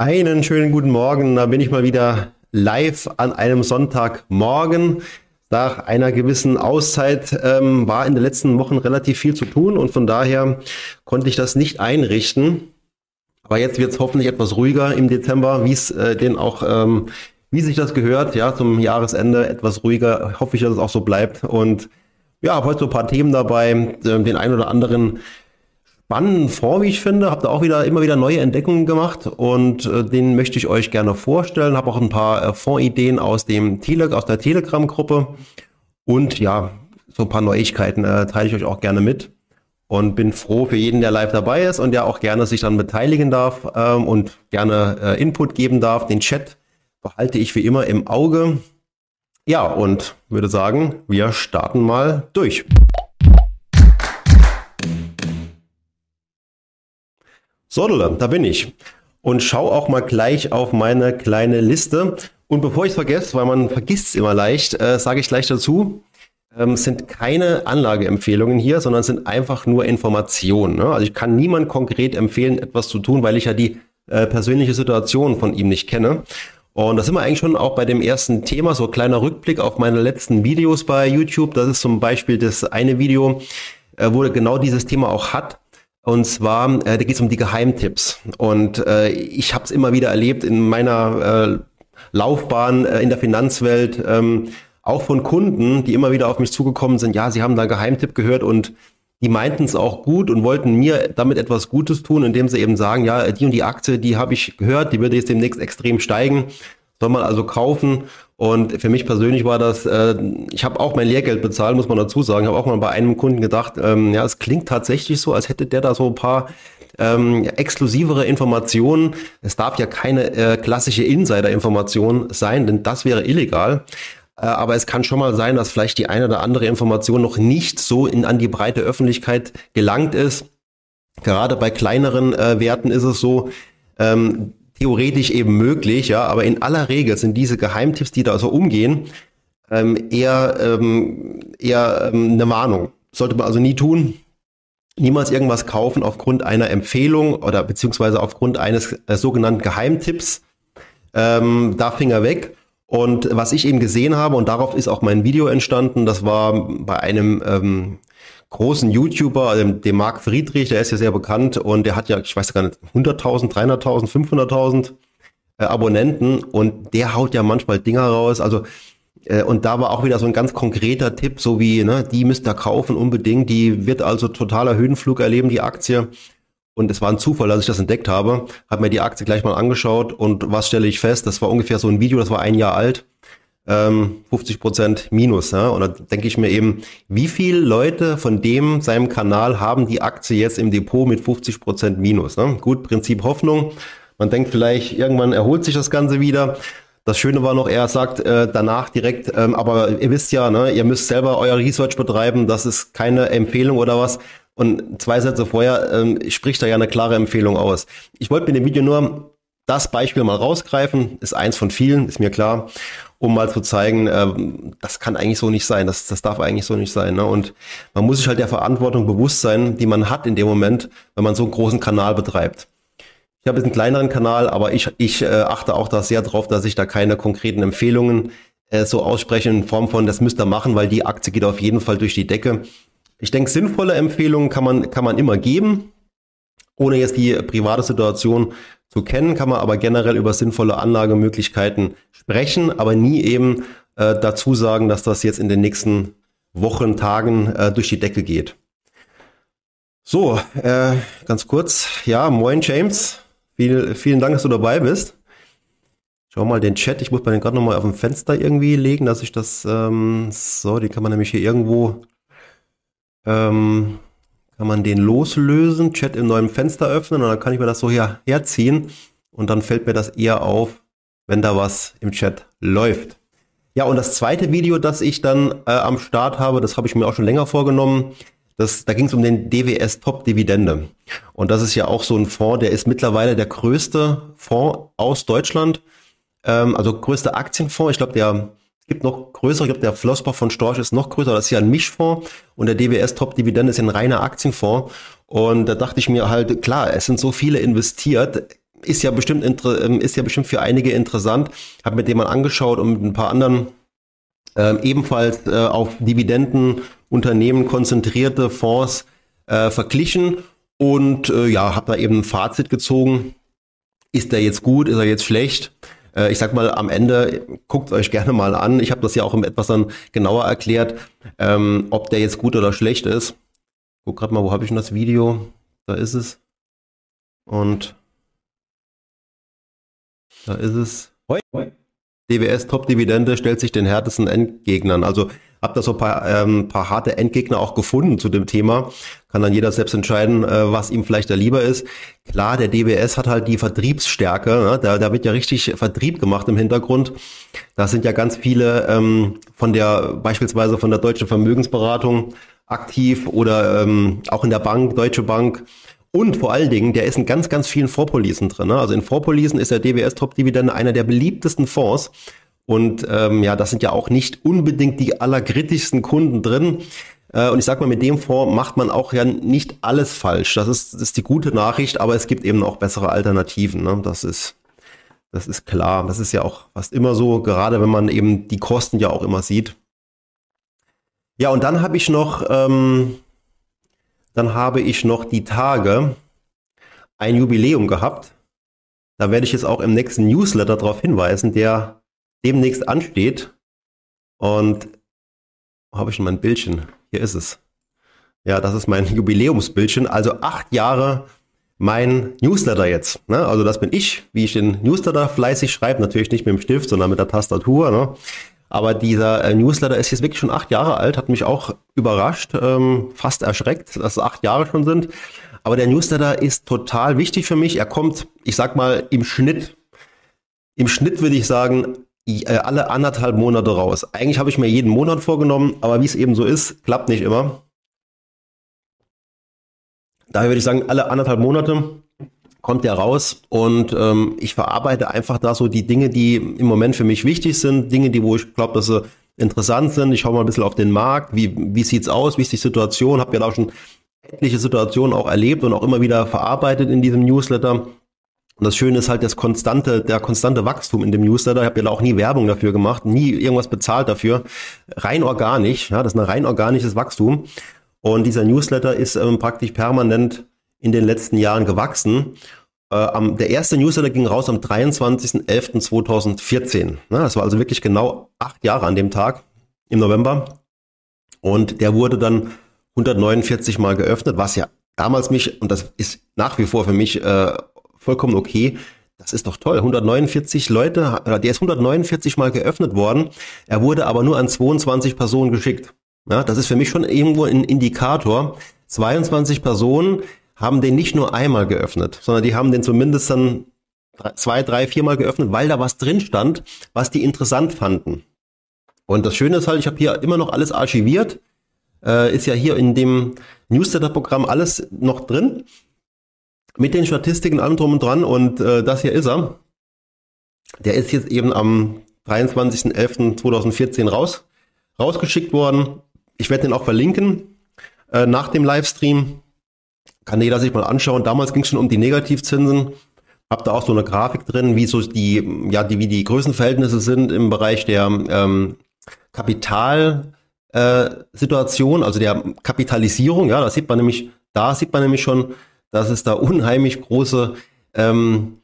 Einen schönen guten Morgen. Da bin ich mal wieder live an einem Sonntagmorgen. Nach einer gewissen Auszeit ähm, war in den letzten Wochen relativ viel zu tun und von daher konnte ich das nicht einrichten. Aber jetzt wird es hoffentlich etwas ruhiger im Dezember, wie es äh, den auch, ähm, wie sich das gehört, ja, zum Jahresende etwas ruhiger. Hoffe ich, dass es auch so bleibt. Und ja, habe heute so ein paar Themen dabei, äh, den einen oder anderen spannenden Fonds, wie ich finde. Habe da auch wieder immer wieder neue Entdeckungen gemacht und äh, den möchte ich euch gerne vorstellen. Habe auch ein paar äh, Fondsideen aus dem Tele aus der Telegram-Gruppe und ja, so ein paar Neuigkeiten äh, teile ich euch auch gerne mit und bin froh für jeden, der live dabei ist und der auch gerne sich dann beteiligen darf ähm, und gerne äh, Input geben darf. Den Chat behalte ich wie immer im Auge. Ja, und würde sagen, wir starten mal durch. So, da bin ich. Und schau auch mal gleich auf meine kleine Liste. Und bevor ich es vergesse, weil man vergisst es immer leicht, äh, sage ich gleich dazu, ähm, sind keine Anlageempfehlungen hier, sondern sind einfach nur Informationen. Ne? Also ich kann niemand konkret empfehlen, etwas zu tun, weil ich ja die äh, persönliche Situation von ihm nicht kenne. Und das sind wir eigentlich schon auch bei dem ersten Thema, so kleiner Rückblick auf meine letzten Videos bei YouTube. Das ist zum Beispiel das eine Video, äh, wo genau dieses Thema auch hat. Und zwar, äh, da geht es um die Geheimtipps. Und äh, ich habe es immer wieder erlebt in meiner äh, Laufbahn äh, in der Finanzwelt, ähm, auch von Kunden, die immer wieder auf mich zugekommen sind, ja, sie haben da einen Geheimtipp gehört und die meinten es auch gut und wollten mir damit etwas Gutes tun, indem sie eben sagen, ja, die und die Aktie, die habe ich gehört, die würde jetzt demnächst extrem steigen, soll man also kaufen. Und für mich persönlich war das, äh, ich habe auch mein Lehrgeld bezahlt, muss man dazu sagen. Ich habe auch mal bei einem Kunden gedacht, ähm, ja, es klingt tatsächlich so, als hätte der da so ein paar ähm, exklusivere Informationen. Es darf ja keine äh, klassische Insider-Information sein, denn das wäre illegal. Äh, aber es kann schon mal sein, dass vielleicht die eine oder andere Information noch nicht so in, an die breite Öffentlichkeit gelangt ist. Gerade bei kleineren äh, Werten ist es so, ähm, theoretisch eben möglich, ja, aber in aller Regel sind diese Geheimtipps, die da so umgehen, ähm, eher, ähm, eher ähm, eine Warnung. Sollte man also nie tun. Niemals irgendwas kaufen aufgrund einer Empfehlung oder beziehungsweise aufgrund eines äh, sogenannten Geheimtipps. Ähm, da Finger weg. Und was ich eben gesehen habe, und darauf ist auch mein Video entstanden, das war bei einem ähm, großen YouTuber, also dem Marc Friedrich, der ist ja sehr bekannt und der hat ja, ich weiß gar nicht, 100.000, 300.000, 500.000 äh, Abonnenten und der haut ja manchmal Dinger raus. Also äh, und da war auch wieder so ein ganz konkreter Tipp, so wie, ne, die müsst ihr kaufen unbedingt, die wird also totaler Höhenflug erleben, die Aktie. Und es war ein Zufall, dass ich das entdeckt habe. Habe mir die Aktie gleich mal angeschaut und was stelle ich fest? Das war ungefähr so ein Video, das war ein Jahr alt ähm, 50 Prozent Minus. Ja? Und da denke ich mir eben, wie viele Leute von dem, seinem Kanal haben die Aktie jetzt im Depot mit 50 Prozent Minus? Ne? Gut, Prinzip Hoffnung. Man denkt vielleicht, irgendwann erholt sich das Ganze wieder. Das Schöne war noch, er sagt äh, danach direkt, ähm, aber ihr wisst ja, ne, ihr müsst selber euer Research betreiben, das ist keine Empfehlung oder was. Und zwei Sätze vorher ähm, spricht er ja eine klare Empfehlung aus. Ich wollte mit dem Video nur das Beispiel mal rausgreifen, ist eins von vielen, ist mir klar, um mal zu zeigen, äh, das kann eigentlich so nicht sein, das, das darf eigentlich so nicht sein. Ne? Und man muss sich halt der Verantwortung bewusst sein, die man hat in dem Moment, wenn man so einen großen Kanal betreibt. Ich habe jetzt einen kleineren Kanal, aber ich, ich äh, achte auch da sehr drauf, dass ich da keine konkreten Empfehlungen äh, so ausspreche in Form von, das müsst ihr machen, weil die Aktie geht auf jeden Fall durch die Decke. Ich denke, sinnvolle Empfehlungen kann man, kann man immer geben, ohne jetzt die private Situation zu kennen, kann man aber generell über sinnvolle Anlagemöglichkeiten sprechen, aber nie eben äh, dazu sagen, dass das jetzt in den nächsten Wochen, Tagen äh, durch die Decke geht. So, äh, ganz kurz. Ja, moin James. Viel, vielen Dank, dass du dabei bist. Schau mal den Chat. Ich muss mir den gerade nochmal auf dem Fenster irgendwie legen, dass ich das. Ähm, so, die kann man nämlich hier irgendwo. Ähm, kann man den loslösen, Chat im neuen Fenster öffnen und dann kann ich mir das so hier herziehen und dann fällt mir das eher auf, wenn da was im Chat läuft. Ja, und das zweite Video, das ich dann äh, am Start habe, das habe ich mir auch schon länger vorgenommen. Das, da ging es um den DWS Top Dividende. Und das ist ja auch so ein Fonds, der ist mittlerweile der größte Fonds aus Deutschland. Ähm, also größte Aktienfonds. Ich glaube, der gibt noch größere, ich glaube, der Flossbach von Storch ist noch größer, das ist ja ein Mischfonds und der DWS Top Dividende ist ein reiner Aktienfonds. Und da dachte ich mir halt, klar, es sind so viele investiert, ist ja bestimmt ähm, ist ja bestimmt für einige interessant. Habe mir den mal angeschaut und mit ein paar anderen äh, ebenfalls äh, auf Dividendenunternehmen konzentrierte Fonds äh, verglichen und äh, ja, habe da eben ein Fazit gezogen. Ist der jetzt gut? Ist er jetzt schlecht? Äh, ich sag mal, am Ende guckt euch gerne mal an. Ich habe das ja auch etwas dann genauer erklärt, ähm, ob der jetzt gut oder schlecht ist. Guck gerade mal, wo habe ich denn das Video? Da ist es. Und da ist es. DWS Top-Dividende stellt sich den härtesten Endgegnern. Also habe da so ein paar, ähm, paar harte Endgegner auch gefunden zu dem Thema. Kann dann jeder selbst entscheiden, äh, was ihm vielleicht da lieber ist. Klar, der DWS hat halt die Vertriebsstärke. Ne? Da, da wird ja richtig Vertrieb gemacht im Hintergrund. Da sind ja ganz viele ähm, von der, beispielsweise von der Deutschen Vermögensberatung aktiv oder ähm, auch in der Bank, Deutsche Bank. Und vor allen Dingen, der ist in ganz, ganz vielen Vorpolisen drin. Ne? Also in Vorpolisen ist der DWS Top Dividende einer der beliebtesten Fonds. Und ähm, ja, das sind ja auch nicht unbedingt die allerkritischsten Kunden drin. Äh, und ich sag mal, mit dem Fonds macht man auch ja nicht alles falsch. Das ist, das ist die gute Nachricht, aber es gibt eben auch bessere Alternativen. Ne? Das ist, das ist klar. Das ist ja auch fast immer so, gerade wenn man eben die Kosten ja auch immer sieht. Ja, und dann habe ich noch, ähm, dann habe ich noch die Tage ein Jubiläum gehabt. Da werde ich jetzt auch im nächsten Newsletter darauf hinweisen, der demnächst ansteht. Und wo habe ich schon mein Bildchen? Hier ist es. Ja, das ist mein Jubiläumsbildchen. Also acht Jahre mein Newsletter jetzt. Ne? Also das bin ich, wie ich den Newsletter fleißig schreibe. Natürlich nicht mit dem Stift, sondern mit der Tastatur. Ne? Aber dieser äh, Newsletter ist jetzt wirklich schon acht Jahre alt, hat mich auch überrascht, ähm, fast erschreckt, dass es acht Jahre schon sind. Aber der Newsletter ist total wichtig für mich. Er kommt, ich sag mal, im Schnitt, im Schnitt würde ich sagen, alle anderthalb Monate raus. Eigentlich habe ich mir jeden Monat vorgenommen, aber wie es eben so ist, klappt nicht immer. Daher würde ich sagen, alle anderthalb Monate kommt der raus und ähm, ich verarbeite einfach da so die Dinge, die im Moment für mich wichtig sind, Dinge, die wo ich glaube, dass sie interessant sind. Ich schaue mal ein bisschen auf den Markt, wie, wie sieht's aus, wie ist die Situation, habe ja da schon etliche Situationen auch erlebt und auch immer wieder verarbeitet in diesem Newsletter. Und das Schöne ist halt das konstante, der konstante Wachstum in dem Newsletter. Ich habe ja auch nie Werbung dafür gemacht, nie irgendwas bezahlt dafür. Rein organisch, ja, das ist ein rein organisches Wachstum. Und dieser Newsletter ist ähm, praktisch permanent in den letzten Jahren gewachsen. Äh, am, der erste Newsletter ging raus am 23.11.2014. Ne, das war also wirklich genau acht Jahre an dem Tag im November. Und der wurde dann 149 Mal geöffnet, was ja damals mich, und das ist nach wie vor für mich äh, vollkommen okay. Das ist doch toll. 149 Leute, der ist 149 Mal geöffnet worden. Er wurde aber nur an 22 Personen geschickt. Ja, das ist für mich schon irgendwo ein Indikator. 22 Personen haben den nicht nur einmal geöffnet, sondern die haben den zumindest dann zwei, drei, viermal geöffnet, weil da was drin stand, was die interessant fanden. Und das Schöne ist halt, ich habe hier immer noch alles archiviert. Äh, ist ja hier in dem Newsletter-Programm alles noch drin mit den Statistiken allem drum und dran und äh, das hier ist er. Der ist jetzt eben am 23.11.2014 raus, rausgeschickt worden. Ich werde den auch verlinken äh, nach dem Livestream. Kann jeder sich mal anschauen. Damals ging es schon um die Negativzinsen. Hab da auch so eine Grafik drin, wie so die, ja, die, wie die Größenverhältnisse sind im Bereich der ähm, Kapitalsituation, äh, also der Kapitalisierung. Ja, da sieht man nämlich, da sieht man nämlich schon, dass es da unheimlich große ähm,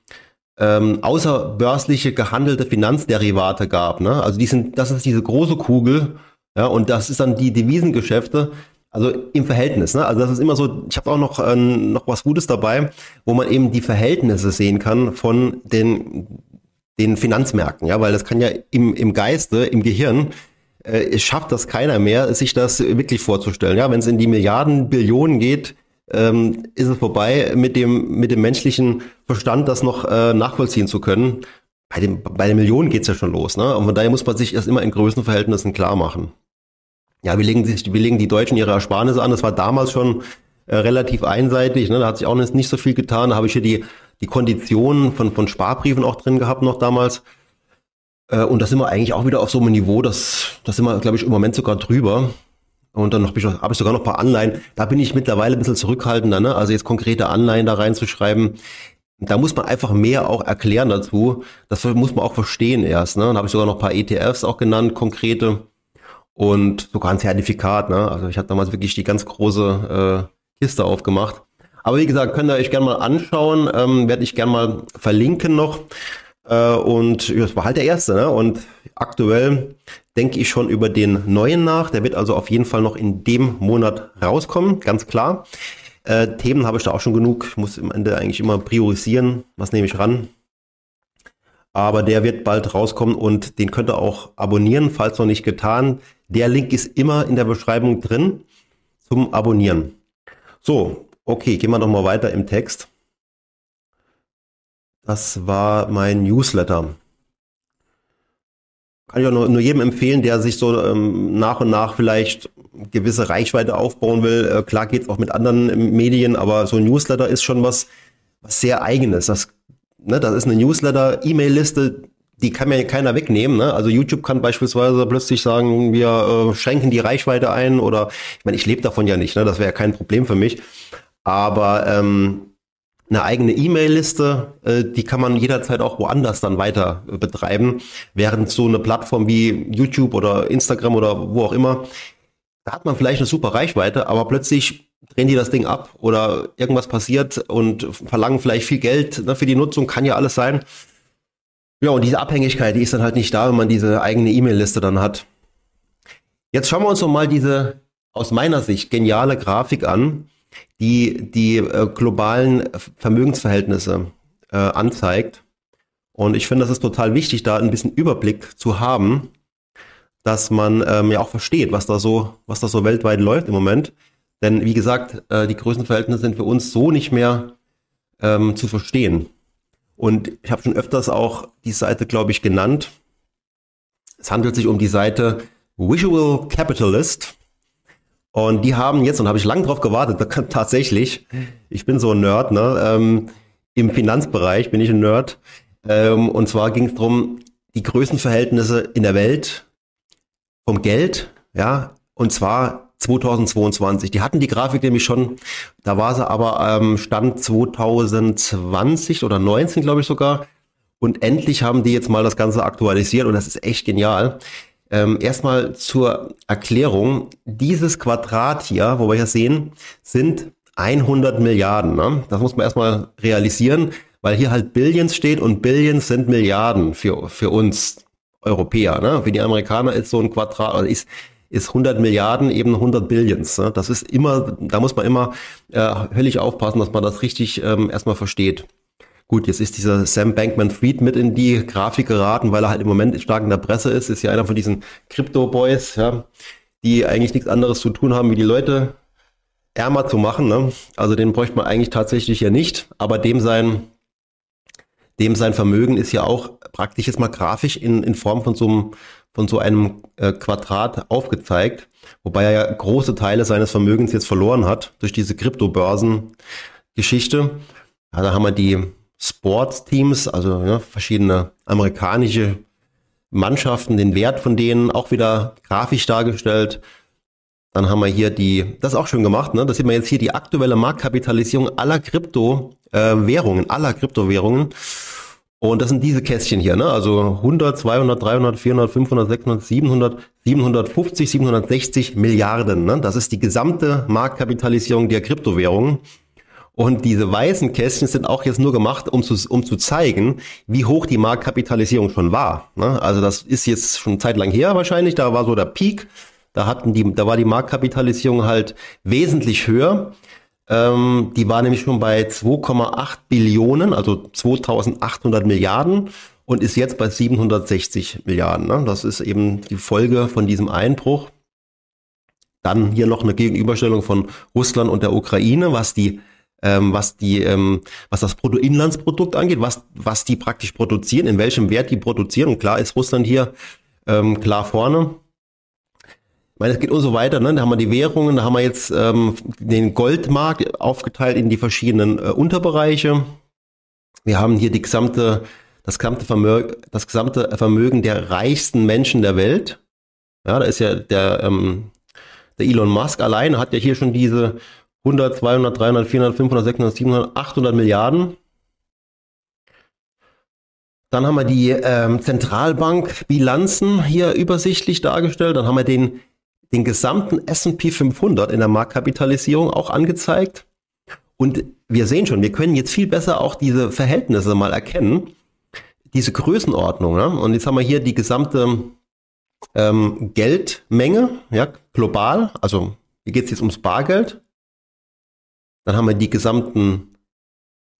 ähm, außerbörsliche gehandelte Finanzderivate gab. Ne? Also die sind, das ist diese große Kugel, ja, und das ist dann die Devisengeschäfte. Also im Verhältnis, ne? Also das ist immer so, ich habe auch noch, äh, noch was Gutes dabei, wo man eben die Verhältnisse sehen kann von den, den Finanzmärkten, ja, weil das kann ja im, im Geiste, im Gehirn, äh, schafft das keiner mehr, sich das wirklich vorzustellen. Ja, wenn es in die Milliarden, Billionen geht, ähm, ist es vorbei mit dem, mit dem menschlichen Verstand, das noch äh, nachvollziehen zu können. Bei, dem, bei den Millionen geht's ja schon los. Ne? Und von daher muss man sich erst immer in Größenverhältnissen klar machen. Ja, wir legen, sich, wir legen die Deutschen ihre Ersparnisse an. Das war damals schon äh, relativ einseitig. Ne? Da hat sich auch nicht so viel getan. Da habe ich hier die, die Konditionen von, von Sparbriefen auch drin gehabt noch damals. Äh, und da sind wir eigentlich auch wieder auf so einem Niveau, das, das sind wir, glaube ich, im Moment sogar drüber. Und dann habe ich, hab ich sogar noch ein paar Anleihen. Da bin ich mittlerweile ein bisschen zurückhaltender, ne? Also jetzt konkrete Anleihen da reinzuschreiben. da muss man einfach mehr auch erklären dazu. Das muss man auch verstehen erst. Ne? Dann habe ich sogar noch ein paar ETFs auch genannt, konkrete. Und sogar ein Zertifikat. Ne? Also ich habe damals wirklich die ganz große äh, Kiste aufgemacht. Aber wie gesagt, könnt ihr euch gerne mal anschauen. Ähm, Werde ich gerne mal verlinken noch. Äh, und ja, das war halt der erste. Ne? Und aktuell denke ich schon über den neuen nach. Der wird also auf jeden Fall noch in dem Monat rauskommen, ganz klar. Äh, Themen habe ich da auch schon genug. Ich muss am Ende eigentlich immer priorisieren. Was nehme ich ran? Aber der wird bald rauskommen und den könnt ihr auch abonnieren, falls noch nicht getan. Der Link ist immer in der Beschreibung drin zum Abonnieren. So, okay, gehen wir noch mal weiter im Text. Das war mein Newsletter. Kann ich auch nur, nur jedem empfehlen, der sich so ähm, nach und nach vielleicht gewisse Reichweite aufbauen will. Äh, klar geht's auch mit anderen ähm, Medien, aber so ein Newsletter ist schon was, was sehr eigenes. Das, ne, das ist eine Newsletter-E-Mail-Liste, die kann mir keiner wegnehmen. Ne? Also YouTube kann beispielsweise plötzlich sagen, wir äh, schränken die Reichweite ein oder ich meine, ich lebe davon ja nicht, ne? das wäre ja kein Problem für mich. Aber ähm, eine eigene E-Mail-Liste, äh, die kann man jederzeit auch woanders dann weiter äh, betreiben, während so eine Plattform wie YouTube oder Instagram oder wo auch immer, da hat man vielleicht eine super Reichweite, aber plötzlich drehen die das Ding ab oder irgendwas passiert und verlangen vielleicht viel Geld ne, für die Nutzung, kann ja alles sein. Ja, und diese Abhängigkeit, die ist dann halt nicht da, wenn man diese eigene E-Mail-Liste dann hat. Jetzt schauen wir uns noch mal diese aus meiner Sicht geniale Grafik an, die die äh, globalen Vermögensverhältnisse äh, anzeigt. Und ich finde, das ist total wichtig, da ein bisschen Überblick zu haben, dass man ähm, ja auch versteht, was da so, was da so weltweit läuft im Moment. Denn wie gesagt, äh, die Größenverhältnisse sind für uns so nicht mehr ähm, zu verstehen. Und ich habe schon öfters auch die Seite, glaube ich, genannt. Es handelt sich um die Seite Visual Capitalist. Und die haben jetzt, und habe ich lange drauf gewartet, tatsächlich, ich bin so ein Nerd, ne? Ähm, Im Finanzbereich bin ich ein Nerd. Ähm, und zwar ging es darum, die Größenverhältnisse in der Welt vom Geld, ja, und zwar 2022. Die hatten die Grafik nämlich schon, da war sie aber ähm, Stand 2020 oder 19, glaube ich sogar. Und endlich haben die jetzt mal das Ganze aktualisiert und das ist echt genial. Ähm, erstmal zur Erklärung. Dieses Quadrat hier, wo wir hier sehen, sind 100 Milliarden. Ne? Das muss man erstmal realisieren, weil hier halt Billions steht und Billions sind Milliarden für, für uns Europäer. Ne? Für die Amerikaner ist so ein Quadrat, oder ist, ist 100 Milliarden eben 100 Billions. Ne? Das ist immer, da muss man immer äh, höllisch aufpassen, dass man das richtig ähm, erstmal versteht. Gut, jetzt ist dieser Sam Bankman-Fried mit in die Grafik geraten, weil er halt im Moment stark in der Presse ist. Ist ja einer von diesen Crypto-Boys, ja, die eigentlich nichts anderes zu tun haben, wie die Leute ärmer zu machen. Ne? Also den bräuchte man eigentlich tatsächlich ja nicht, aber dem sein, dem sein Vermögen ist ja auch praktisch jetzt mal grafisch in, in Form von so einem, von so einem äh, Quadrat aufgezeigt, wobei er ja große Teile seines Vermögens jetzt verloren hat durch diese Kryptobörsen-Geschichte. Ja, da haben wir die Sportsteams, also ja, verschiedene amerikanische Mannschaften, den Wert von denen auch wieder grafisch dargestellt. Dann haben wir hier die, das ist auch schön gemacht, ne? Das sieht man jetzt hier die aktuelle Marktkapitalisierung aller Kryptowährungen, äh, aller Kryptowährungen. Und das sind diese Kästchen hier, ne? Also 100, 200, 300, 400, 500, 600, 700, 750, 760 Milliarden, ne? Das ist die gesamte Marktkapitalisierung der Kryptowährungen. Und diese weißen Kästchen sind auch jetzt nur gemacht, um zu, um zu zeigen, wie hoch die Marktkapitalisierung schon war. Ne? Also das ist jetzt schon Zeit lang her wahrscheinlich. Da war so der Peak. Da hatten die, da war die Marktkapitalisierung halt wesentlich höher. Ähm, die war nämlich schon bei 2,8 Billionen, also 2800 Milliarden und ist jetzt bei 760 Milliarden. Ne? Das ist eben die Folge von diesem Einbruch. Dann hier noch eine Gegenüberstellung von Russland und der Ukraine, was die ähm, was die, ähm, was das Bruttoinlandsprodukt angeht, was, was die praktisch produzieren, in welchem Wert die produzieren. Und klar ist Russland hier ähm, klar vorne. Ich meine, es geht und so weiter, ne? Da haben wir die Währungen, da haben wir jetzt ähm, den Goldmarkt aufgeteilt in die verschiedenen äh, Unterbereiche. Wir haben hier die gesamte, das gesamte Vermögen, das gesamte Vermögen der reichsten Menschen der Welt. Ja, da ist ja der, ähm, der Elon Musk alleine hat ja hier schon diese 100, 200, 300, 400, 500, 600, 700, 800 Milliarden. Dann haben wir die ähm, Zentralbankbilanzen hier übersichtlich dargestellt. Dann haben wir den, den gesamten S&P 500 in der Marktkapitalisierung auch angezeigt. Und wir sehen schon, wir können jetzt viel besser auch diese Verhältnisse mal erkennen, diese Größenordnung. Ne? Und jetzt haben wir hier die gesamte ähm, Geldmenge, ja, global. Also hier geht es jetzt ums Bargeld. Dann haben wir die gesamten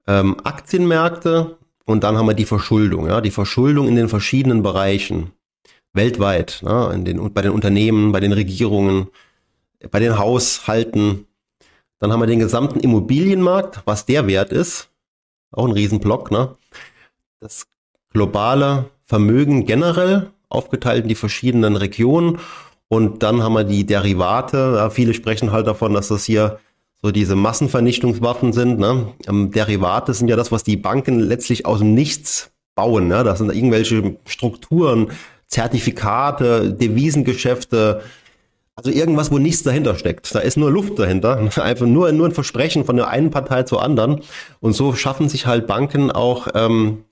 ähm, Aktienmärkte und dann haben wir die Verschuldung, ja, die Verschuldung in den verschiedenen Bereichen weltweit, ja, in den, bei den Unternehmen, bei den Regierungen, bei den Haushalten. Dann haben wir den gesamten Immobilienmarkt, was der Wert ist. Auch ein Riesenblock, ne? Das globale Vermögen generell, aufgeteilt in die verschiedenen Regionen. Und dann haben wir die Derivate. Ja, viele sprechen halt davon, dass das hier so diese Massenvernichtungswaffen sind. Ne? Ähm, Derivate sind ja das, was die Banken letztlich aus dem Nichts bauen. Ne? Das sind irgendwelche Strukturen, Zertifikate, Devisengeschäfte, also irgendwas, wo nichts dahinter steckt. Da ist nur Luft dahinter. Einfach nur, nur ein Versprechen von der einen Partei zur anderen. Und so schaffen sich halt Banken auch ähm,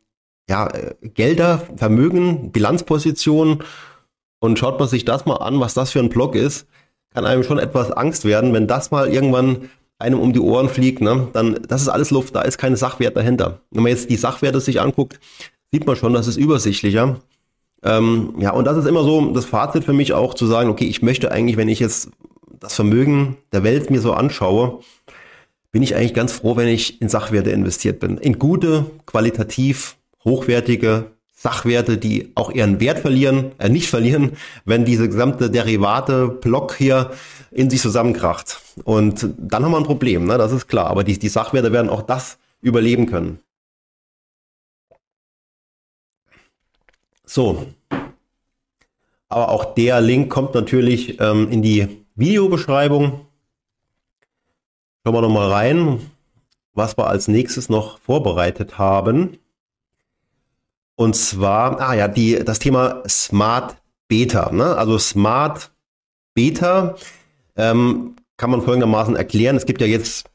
ja, Gelder, Vermögen, Bilanzpositionen. Und schaut man sich das mal an, was das für ein Block ist, kann einem schon etwas Angst werden, wenn das mal irgendwann einem um die Ohren fliegt, ne, dann das ist alles Luft, da ist keine Sachwert dahinter. Wenn man jetzt die Sachwerte sich anguckt, sieht man schon, das ist übersichtlicher. Ähm, ja, und das ist immer so das Fazit für mich auch zu sagen, okay, ich möchte eigentlich, wenn ich jetzt das Vermögen der Welt mir so anschaue, bin ich eigentlich ganz froh, wenn ich in Sachwerte investiert bin. In gute, qualitativ hochwertige Sachwerte, die auch ihren Wert verlieren, äh, nicht verlieren, wenn diese gesamte Derivate-Block hier in sich zusammenkracht. Und dann haben wir ein Problem, ne? das ist klar. Aber die, die Sachwerte werden auch das überleben können. So. Aber auch der Link kommt natürlich ähm, in die Videobeschreibung. Schauen wir noch mal rein, was wir als nächstes noch vorbereitet haben. Und zwar, ah ja, die, das Thema Smart Beta. Ne? Also Smart Beta ähm, kann man folgendermaßen erklären. Es gibt ja jetzt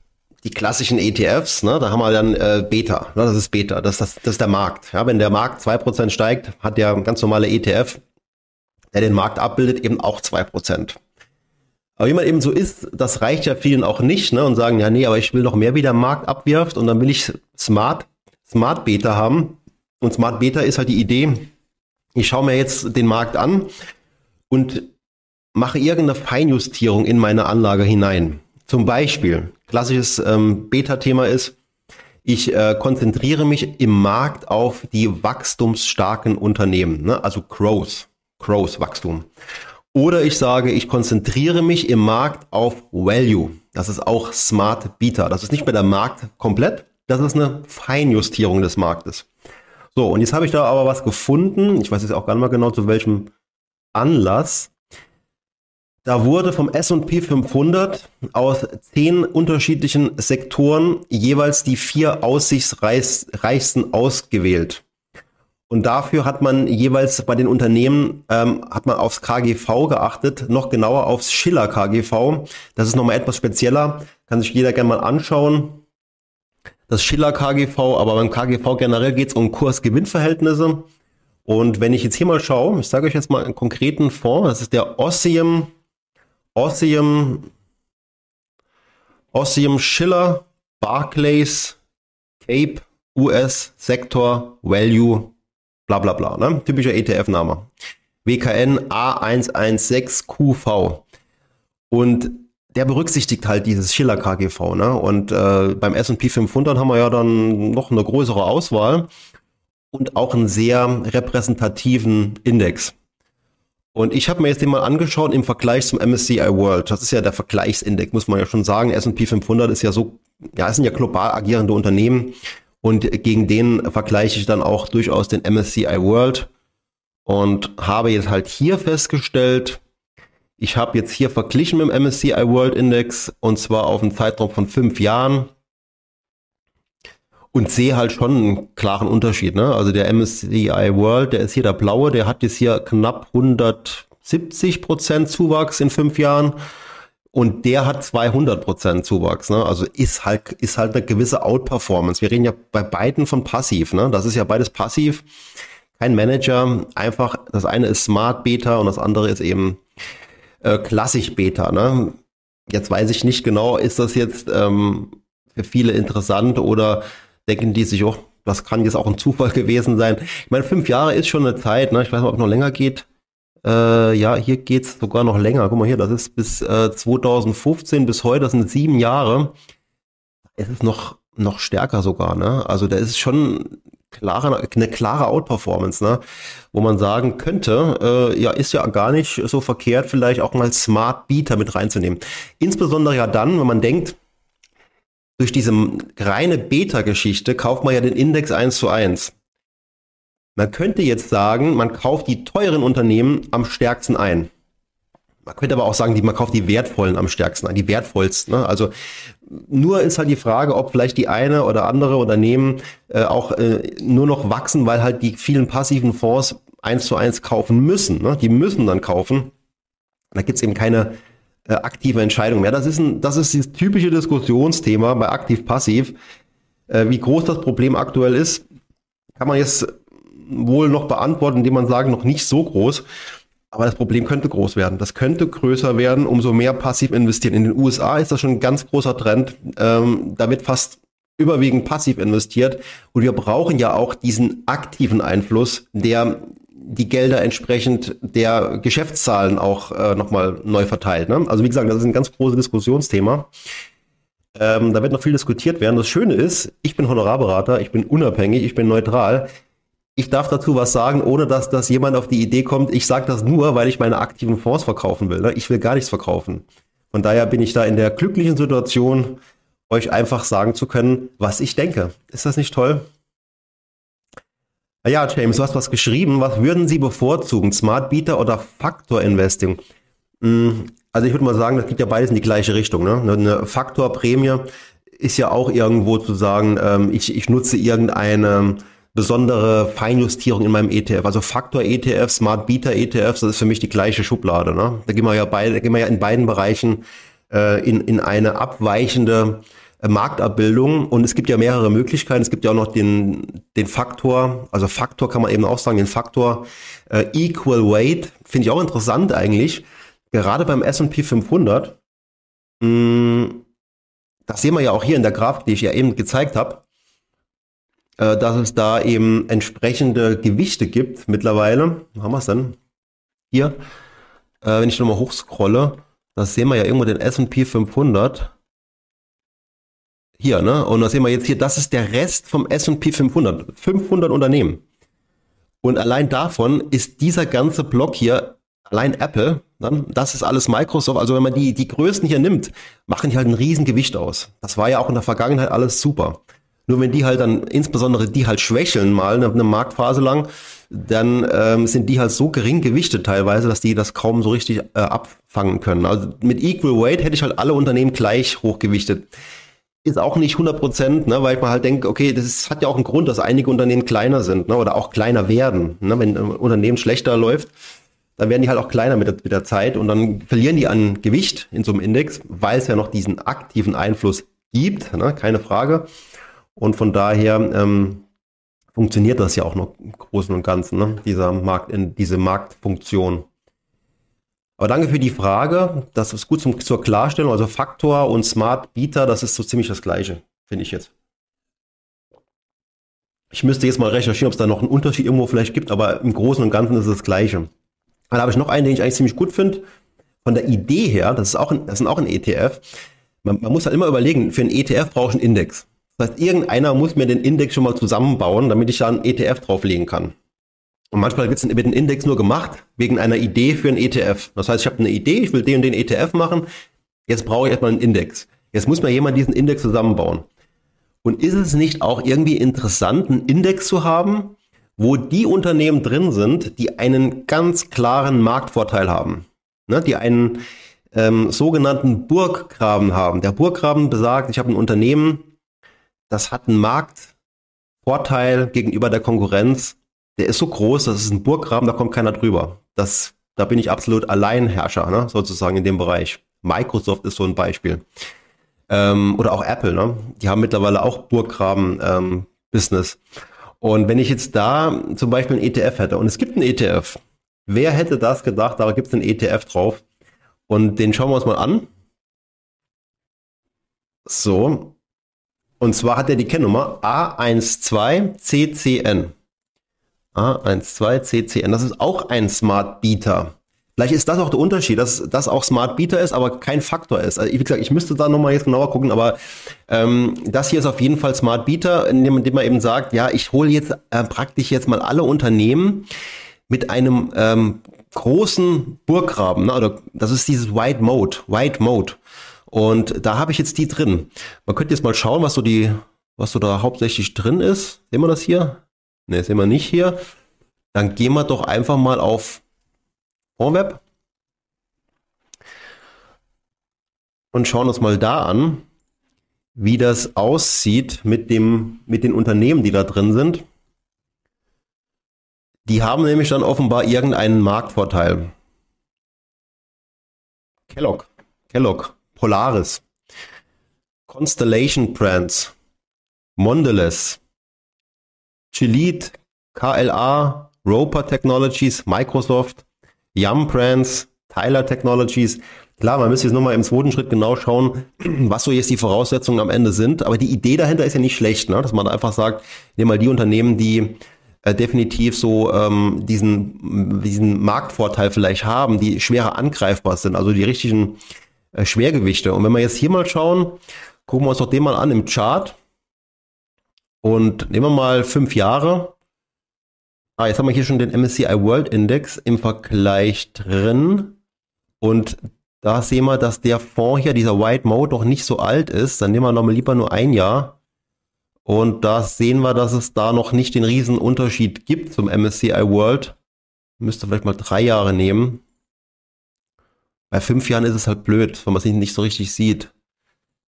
die klassischen ETFs, ne? da haben wir dann äh, Beta, ne? das ist Beta, das, das, das ist der Markt. Ja? Wenn der Markt 2% steigt, hat der ganz normale ETF, der den Markt abbildet, eben auch 2%. Aber wie man eben so ist, das reicht ja vielen auch nicht ne? und sagen, ja nee, aber ich will noch mehr, wie der Markt abwirft und dann will ich Smart, Smart Beta haben. Und Smart Beta ist halt die Idee, ich schaue mir jetzt den Markt an und mache irgendeine Feinjustierung in meine Anlage hinein. Zum Beispiel, klassisches ähm, Beta-Thema ist, ich äh, konzentriere mich im Markt auf die wachstumsstarken Unternehmen, ne? also Growth, Growth, Wachstum. Oder ich sage, ich konzentriere mich im Markt auf Value. Das ist auch Smart Beta. Das ist nicht mehr der Markt komplett, das ist eine Feinjustierung des Marktes. So, und jetzt habe ich da aber was gefunden. Ich weiß jetzt auch gar nicht mal genau zu welchem Anlass. Da wurde vom S&P 500 aus zehn unterschiedlichen Sektoren jeweils die vier aussichtsreichsten ausgewählt. Und dafür hat man jeweils bei den Unternehmen, ähm, hat man aufs KGV geachtet, noch genauer aufs Schiller KGV. Das ist nochmal etwas spezieller, kann sich jeder gerne mal anschauen das Schiller KGV, aber beim KGV generell geht es um Kurs-Gewinn-Verhältnisse. Und wenn ich jetzt hier mal schaue, ich sage euch jetzt mal einen konkreten Fonds, das ist der Ossium, Ossium, Ossium Schiller Barclays Cape US Sektor Value bla bla bla, ne? typischer ETF-Name. WKN A116QV. Und der berücksichtigt halt dieses Schiller KGV. Ne? Und äh, beim S&P 500 haben wir ja dann noch eine größere Auswahl und auch einen sehr repräsentativen Index. Und ich habe mir jetzt den mal angeschaut im Vergleich zum MSCI World. Das ist ja der Vergleichsindex, muss man ja schon sagen. S&P 500 ist ja so, ja, es sind ja global agierende Unternehmen. Und gegen den vergleiche ich dann auch durchaus den MSCI World und habe jetzt halt hier festgestellt, ich habe jetzt hier verglichen mit dem MSCI World Index und zwar auf einen Zeitraum von fünf Jahren und sehe halt schon einen klaren Unterschied. Ne? Also der MSCI World, der ist hier der blaue, der hat jetzt hier knapp 170 Prozent Zuwachs in fünf Jahren und der hat 200 Prozent Zuwachs. Ne? Also ist halt ist halt eine gewisse Outperformance. Wir reden ja bei beiden von passiv. Ne? Das ist ja beides passiv. kein Manager. Einfach, das eine ist Smart Beta und das andere ist eben äh, klassisch Beta. Ne? Jetzt weiß ich nicht genau, ist das jetzt ähm, für viele interessant oder denken die sich, oh, das kann jetzt auch ein Zufall gewesen sein. Ich meine, fünf Jahre ist schon eine Zeit, ne? Ich weiß nicht, ob es noch länger geht. Äh, ja, hier geht's sogar noch länger. Guck mal hier, das ist bis äh, 2015 bis heute, das sind sieben Jahre. Es ist noch, noch stärker sogar, ne? Also da ist schon klare, eine klare Outperformance, ne? Wo man sagen könnte, äh, ja, ist ja gar nicht so verkehrt, vielleicht auch mal Smart Beater mit reinzunehmen. Insbesondere ja dann, wenn man denkt, durch diese reine Beta-Geschichte kauft man ja den Index eins zu eins. Man könnte jetzt sagen, man kauft die teuren Unternehmen am stärksten ein. Man könnte aber auch sagen, die, man kauft die wertvollen am stärksten ein, die wertvollsten. Ne? Also nur ist halt die Frage, ob vielleicht die eine oder andere Unternehmen äh, auch äh, nur noch wachsen, weil halt die vielen passiven Fonds eins zu eins kaufen müssen. Ne? Die müssen dann kaufen. Da gibt's eben keine äh, aktive Entscheidung mehr. Das ist, ein, das ist das typische Diskussionsthema bei aktiv-passiv. Äh, wie groß das Problem aktuell ist, kann man jetzt wohl noch beantworten, indem man sagen, noch nicht so groß. Aber das Problem könnte groß werden. Das könnte größer werden, umso mehr passiv investieren. In den USA ist das schon ein ganz großer Trend. Ähm, da wird fast überwiegend passiv investiert. Und wir brauchen ja auch diesen aktiven Einfluss, der die Gelder entsprechend der Geschäftszahlen auch äh, nochmal neu verteilt. Ne? Also wie gesagt, das ist ein ganz großes Diskussionsthema. Ähm, da wird noch viel diskutiert werden. Das Schöne ist, ich bin Honorarberater, ich bin unabhängig, ich bin neutral ich darf dazu was sagen, ohne dass, dass jemand auf die Idee kommt, ich sage das nur, weil ich meine aktiven Fonds verkaufen will. Ne? Ich will gar nichts verkaufen. Von daher bin ich da in der glücklichen Situation, euch einfach sagen zu können, was ich denke. Ist das nicht toll? Ah ja, James, du hast was geschrieben. Was würden Sie bevorzugen? Smart Beta oder Faktor Investing? Hm, also ich würde mal sagen, das geht ja beides in die gleiche Richtung. Ne? Eine Faktorprämie ist ja auch irgendwo zu sagen, ähm, ich, ich nutze irgendeine besondere Feinjustierung in meinem ETF. Also Faktor ETF, Smart Beta ETFs, das ist für mich die gleiche Schublade. Ne? Da gehen wir ja beide, gehen wir ja in beiden Bereichen äh, in, in eine abweichende Marktabbildung und es gibt ja mehrere Möglichkeiten. Es gibt ja auch noch den, den Faktor, also Faktor kann man eben auch sagen, den Faktor äh, Equal Weight, finde ich auch interessant eigentlich. Gerade beim S&P 500, mh, das sehen wir ja auch hier in der Grafik, die ich ja eben gezeigt habe, äh, dass es da eben entsprechende Gewichte gibt mittlerweile. Wo haben wir es denn? Hier, äh, wenn ich nochmal hochscrolle, das sehen wir ja irgendwo den S&P 500. Hier, ne? Und das sehen wir jetzt hier, das ist der Rest vom S&P 500. 500 Unternehmen. Und allein davon ist dieser ganze Block hier, allein Apple, dann, das ist alles Microsoft. Also wenn man die, die Größen hier nimmt, machen die halt ein Riesengewicht aus. Das war ja auch in der Vergangenheit alles super. Nur wenn die halt dann, insbesondere die halt schwächeln mal eine, eine Marktphase lang, dann ähm, sind die halt so gering gewichtet teilweise, dass die das kaum so richtig äh, abfangen können. Also mit Equal Weight hätte ich halt alle Unternehmen gleich hochgewichtet. Ist auch nicht 100 Prozent, ne, weil ich mal halt denke, okay, das ist, hat ja auch einen Grund, dass einige Unternehmen kleiner sind ne, oder auch kleiner werden. Ne, wenn ein Unternehmen schlechter läuft, dann werden die halt auch kleiner mit der, mit der Zeit und dann verlieren die an Gewicht in so einem Index, weil es ja noch diesen aktiven Einfluss gibt, ne, keine Frage. Und von daher ähm, funktioniert das ja auch noch im Großen und Ganzen, ne? dieser Markt, in diese Marktfunktion. Aber danke für die Frage. Das ist gut zum, zur Klarstellung. Also Faktor und Smart Beta, das ist so ziemlich das Gleiche, finde ich jetzt. Ich müsste jetzt mal recherchieren, ob es da noch einen Unterschied irgendwo vielleicht gibt, aber im Großen und Ganzen ist es das Gleiche. Dann habe ich noch einen, den ich eigentlich ziemlich gut finde. Von der Idee her, das ist auch ein, das ist auch ein ETF. Man, man muss halt immer überlegen, für einen ETF brauche ich einen Index. Das heißt, irgendeiner muss mir den Index schon mal zusammenbauen, damit ich da einen ETF drauflegen kann. Und manchmal wird ein Index nur gemacht wegen einer Idee für einen ETF. Das heißt, ich habe eine Idee, ich will den und den ETF machen. Jetzt brauche ich erstmal einen Index. Jetzt muss mir jemand diesen Index zusammenbauen. Und ist es nicht auch irgendwie interessant, einen Index zu haben, wo die Unternehmen drin sind, die einen ganz klaren Marktvorteil haben, ne, die einen ähm, sogenannten Burggraben haben. Der Burggraben besagt, ich habe ein Unternehmen, das hat einen Marktvorteil gegenüber der Konkurrenz. Der ist so groß, das ist ein Burggraben, da kommt keiner drüber. Das, da bin ich absolut Alleinherrscher, ne, sozusagen in dem Bereich. Microsoft ist so ein Beispiel. Ähm, oder auch Apple, ne? Die haben mittlerweile auch Burggraben-Business. Ähm, Und wenn ich jetzt da zum Beispiel einen ETF hätte und es gibt einen ETF, wer hätte das gedacht, da gibt es einen ETF drauf und den schauen wir uns mal an. So. Und zwar hat er die Kennnummer A12CCN. A12CCN. Das ist auch ein Smart Beta. Vielleicht ist das auch der Unterschied, dass das auch Smart Beta ist, aber kein Faktor ist. Also, wie gesagt, ich müsste da nochmal jetzt genauer gucken, aber ähm, das hier ist auf jeden Fall Smart Beta, indem, indem man eben sagt, ja, ich hole jetzt äh, praktisch jetzt mal alle Unternehmen mit einem ähm, großen Burggraben, ne? oder das ist dieses White Mode, White Mode. Und da habe ich jetzt die drin. Man könnte jetzt mal schauen, was so die, was so da hauptsächlich drin ist. Sehen wir das hier? Ne, sehen wir nicht hier. Dann gehen wir doch einfach mal auf Fondweb und schauen uns mal da an, wie das aussieht mit dem, mit den Unternehmen, die da drin sind. Die haben nämlich dann offenbar irgendeinen Marktvorteil. Kellogg, Kellogg, Polaris, Constellation Brands, Mondelez, Gillette, KLA, Roper Technologies, Microsoft, Yum Brands, Tyler Technologies. Klar, man müsste jetzt nochmal im zweiten Schritt genau schauen, was so jetzt die Voraussetzungen am Ende sind. Aber die Idee dahinter ist ja nicht schlecht, ne? dass man einfach sagt, nehmen mal die Unternehmen, die äh, definitiv so ähm, diesen, diesen Marktvorteil vielleicht haben, die schwerer angreifbar sind, also die richtigen äh, Schwergewichte. Und wenn wir jetzt hier mal schauen, gucken wir uns doch den mal an im Chart und nehmen wir mal fünf Jahre. Ah, jetzt haben wir hier schon den MSCI World Index im Vergleich drin und da sehen wir, dass der Fonds hier, dieser White Mode, doch nicht so alt ist. Dann nehmen wir nochmal lieber nur ein Jahr. Und da sehen wir, dass es da noch nicht den riesen Unterschied gibt zum MSCI World. Müsste vielleicht mal drei Jahre nehmen. Bei fünf Jahren ist es halt blöd, wenn man es nicht so richtig sieht.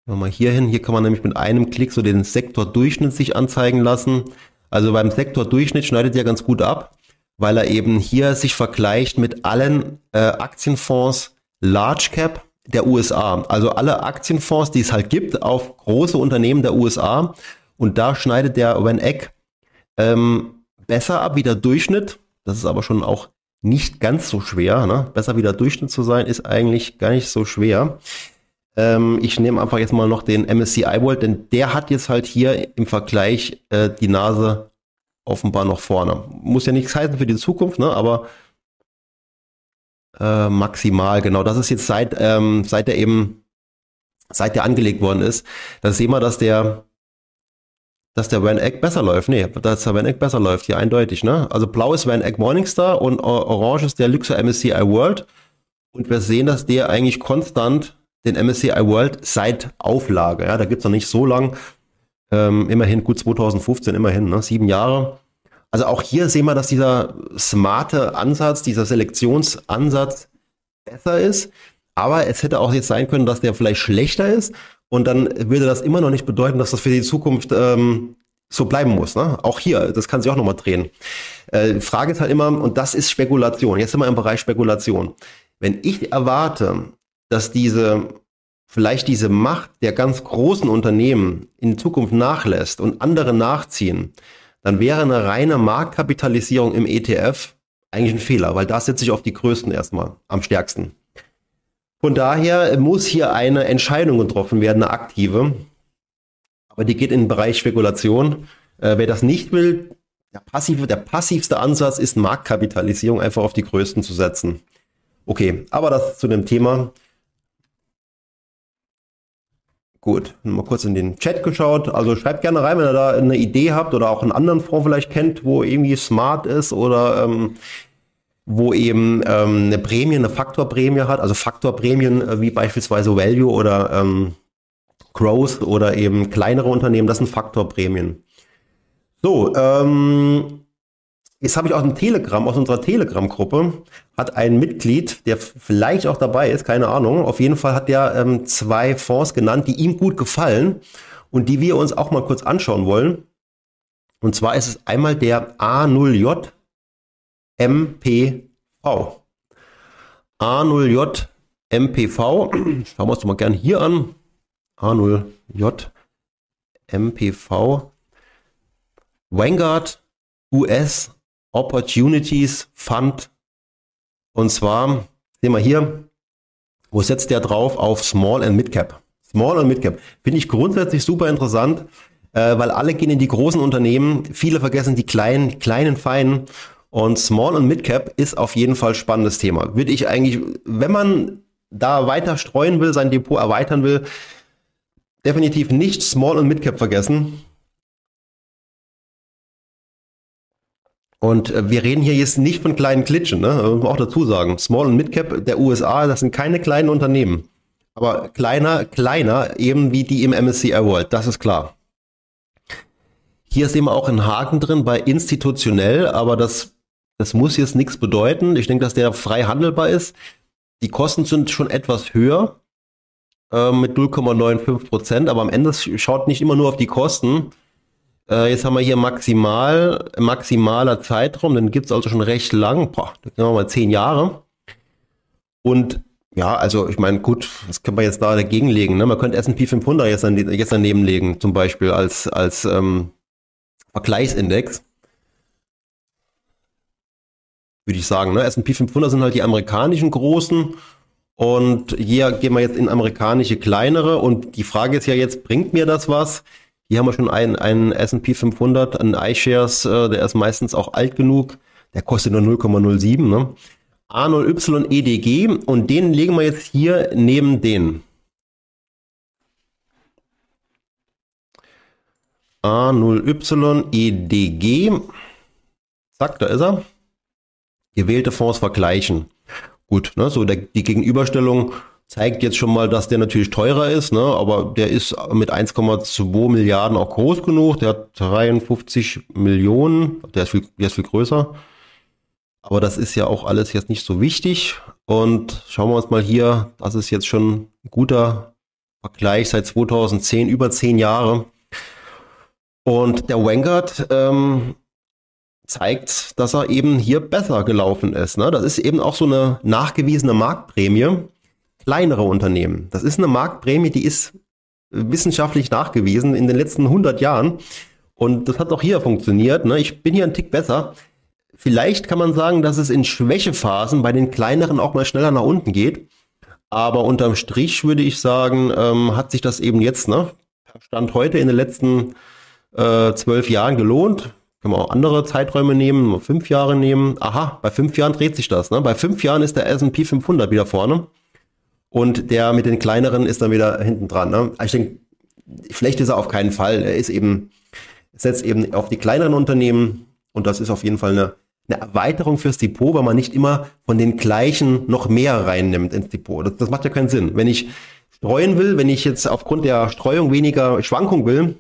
Gehen wir mal hier hin. Hier kann man nämlich mit einem Klick so den Sektordurchschnitt sich anzeigen lassen. Also beim Sektordurchschnitt schneidet er ganz gut ab, weil er eben hier sich vergleicht mit allen äh, Aktienfonds Large Cap der USA. Also alle Aktienfonds, die es halt gibt auf große Unternehmen der USA und da schneidet der Van Eck ähm, besser ab wie der Durchschnitt. Das ist aber schon auch nicht ganz so schwer. Ne? Besser wie der Durchschnitt zu sein, ist eigentlich gar nicht so schwer. Ähm, ich nehme einfach jetzt mal noch den MSCI World, denn der hat jetzt halt hier im Vergleich äh, die Nase offenbar noch vorne. Muss ja nichts heißen für die Zukunft, ne? aber äh, maximal, genau. Das ist jetzt seit, ähm, seit der eben, seit der angelegt worden ist. Da sehen wir, dass der dass der Van Eck besser läuft. Nee, dass der Van Eck besser läuft, hier eindeutig. Ne? Also blau ist Van Eck Morningstar und orange ist der Luxor MSCI World. Und wir sehen, dass der eigentlich konstant den MSCI World seit Auflage, ja, da gibt's noch nicht so lang, ähm, immerhin gut 2015, immerhin, ne, sieben Jahre. Also auch hier sehen wir, dass dieser smarte Ansatz, dieser Selektionsansatz besser ist. Aber es hätte auch jetzt sein können, dass der vielleicht schlechter ist und dann würde das immer noch nicht bedeuten, dass das für die Zukunft ähm, so bleiben muss. Ne? Auch hier, das kann sich auch nochmal drehen. Äh, Frage ist halt immer, und das ist Spekulation. Jetzt sind wir im Bereich Spekulation. Wenn ich erwarte, dass diese vielleicht diese Macht der ganz großen Unternehmen in Zukunft nachlässt und andere nachziehen, dann wäre eine reine Marktkapitalisierung im ETF eigentlich ein Fehler, weil da sitze ich auf die Größten erstmal am stärksten. Von daher muss hier eine Entscheidung getroffen werden, eine aktive. Aber die geht in den Bereich Spekulation. Äh, wer das nicht will, der, passive, der passivste Ansatz ist Marktkapitalisierung, einfach auf die Größten zu setzen. Okay, aber das zu dem Thema. Gut, mal kurz in den Chat geschaut. Also schreibt gerne rein, wenn ihr da eine Idee habt oder auch einen anderen Fonds vielleicht kennt, wo irgendwie smart ist oder ähm, wo eben ähm, eine Prämie, eine Faktorprämie hat, also Faktorprämien äh, wie beispielsweise Value oder ähm, Growth oder eben kleinere Unternehmen, das sind Faktorprämien. So, ähm, jetzt habe ich aus dem Telegram, aus unserer Telegram-Gruppe, hat ein Mitglied, der vielleicht auch dabei ist, keine Ahnung, auf jeden Fall hat der ähm, zwei Fonds genannt, die ihm gut gefallen und die wir uns auch mal kurz anschauen wollen. Und zwar ist es einmal der A0J MPV. A0J MPV. Schauen wir uns doch mal gerne hier an. A0J MPV. Vanguard US Opportunities Fund. Und zwar, sehen wir hier, wo setzt der drauf? Auf Small and Mid Cap. Small und Mid Cap. Finde ich grundsätzlich super interessant, äh, weil alle gehen in die großen Unternehmen, viele vergessen die kleinen, kleinen, feinen. Und Small und Mid Cap ist auf jeden Fall spannendes Thema. Würde ich eigentlich, wenn man da weiter streuen will, sein Depot erweitern will, definitiv nicht Small und Mid Cap vergessen. Und äh, wir reden hier jetzt nicht von kleinen Klitschen, ne? muss man auch dazu sagen. Small und Mid Cap der USA, das sind keine kleinen Unternehmen. Aber kleiner, kleiner, eben wie die im MSCI World, das ist klar. Hier sehen wir auch einen Haken drin bei institutionell, aber das, das muss jetzt nichts bedeuten. Ich denke, dass der frei handelbar ist. Die Kosten sind schon etwas höher äh, mit 0,95 Prozent, aber am Ende schaut nicht immer nur auf die Kosten, äh, jetzt haben wir hier maximal, maximaler Zeitraum, den gibt es also schon recht lang, boah, da gehen wir mal zehn Jahre. Und ja, also ich meine, gut, das können wir jetzt da dagegen legen. Ne? Man könnte S&P 500 jetzt, an, jetzt daneben legen, zum Beispiel als, als ähm, Vergleichsindex. Würde ich sagen. Ne? S&P 500 sind halt die amerikanischen großen und hier gehen wir jetzt in amerikanische kleinere und die Frage ist ja jetzt, bringt mir das was? Hier haben wir schon einen, einen S&P 500, einen iShares, äh, der ist meistens auch alt genug. Der kostet nur 0,07. Ne? A0Y EDG und den legen wir jetzt hier neben den. A0Y EDG. Zack, da ist er. Gewählte Fonds vergleichen. Gut, ne, so der, die Gegenüberstellung zeigt jetzt schon mal, dass der natürlich teurer ist, ne? aber der ist mit 1,2 Milliarden auch groß genug. Der hat 53 Millionen, der ist viel, der ist viel größer. Aber das ist ja auch alles jetzt nicht so wichtig. Und schauen wir uns mal hier, das ist jetzt schon ein guter Vergleich seit 2010, über zehn Jahre. Und der Vanguard ähm, zeigt, dass er eben hier besser gelaufen ist. Ne? Das ist eben auch so eine nachgewiesene Marktprämie kleinere Unternehmen. Das ist eine Marktprämie, die ist wissenschaftlich nachgewiesen in den letzten 100 Jahren. Und das hat auch hier funktioniert. Ne? Ich bin hier ein Tick besser. Vielleicht kann man sagen, dass es in Schwächephasen bei den kleineren auch mal schneller nach unten geht. Aber unterm Strich würde ich sagen, ähm, hat sich das eben jetzt, ne, Stand heute in den letzten äh, zwölf Jahren gelohnt. Können wir auch andere Zeiträume nehmen, fünf Jahre nehmen. Aha, bei fünf Jahren dreht sich das. Ne? Bei fünf Jahren ist der S&P 500 wieder vorne und der mit den kleineren ist dann wieder hinten dran. Ne? Ich denke, schlecht ist er auf keinen Fall. Er ist eben, setzt eben auf die kleineren Unternehmen und das ist auf jeden Fall eine, eine Erweiterung fürs Depot, weil man nicht immer von den gleichen noch mehr reinnimmt ins Depot. Das, das macht ja keinen Sinn. Wenn ich streuen will, wenn ich jetzt aufgrund der Streuung weniger Schwankung will,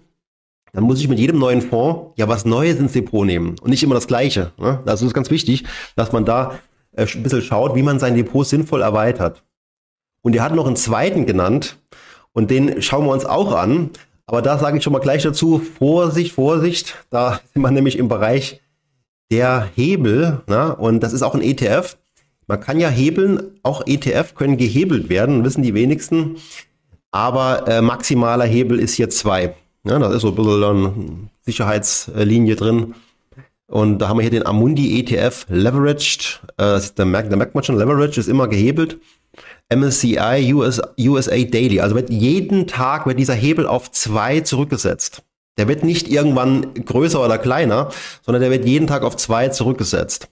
dann muss ich mit jedem neuen Fonds ja was Neues ins Depot nehmen und nicht immer das Gleiche. Ne? Also ist ganz wichtig, dass man da äh, ein bisschen schaut, wie man sein Depot sinnvoll erweitert. Und er hat noch einen zweiten genannt und den schauen wir uns auch an. Aber da sage ich schon mal gleich dazu, Vorsicht, Vorsicht, da sind wir nämlich im Bereich der Hebel na, und das ist auch ein ETF. Man kann ja hebeln, auch ETF können gehebelt werden, wissen die wenigsten. Aber äh, maximaler Hebel ist hier zwei. Ja, da ist so ein bisschen eine Sicherheitslinie drin. Und da haben wir hier den Amundi ETF Leveraged. Äh, da, merkt, da merkt man schon, Leverage ist immer gehebelt. MSCI US, USA Daily. Also wird jeden Tag wird dieser Hebel auf zwei zurückgesetzt. Der wird nicht irgendwann größer oder kleiner, sondern der wird jeden Tag auf zwei zurückgesetzt.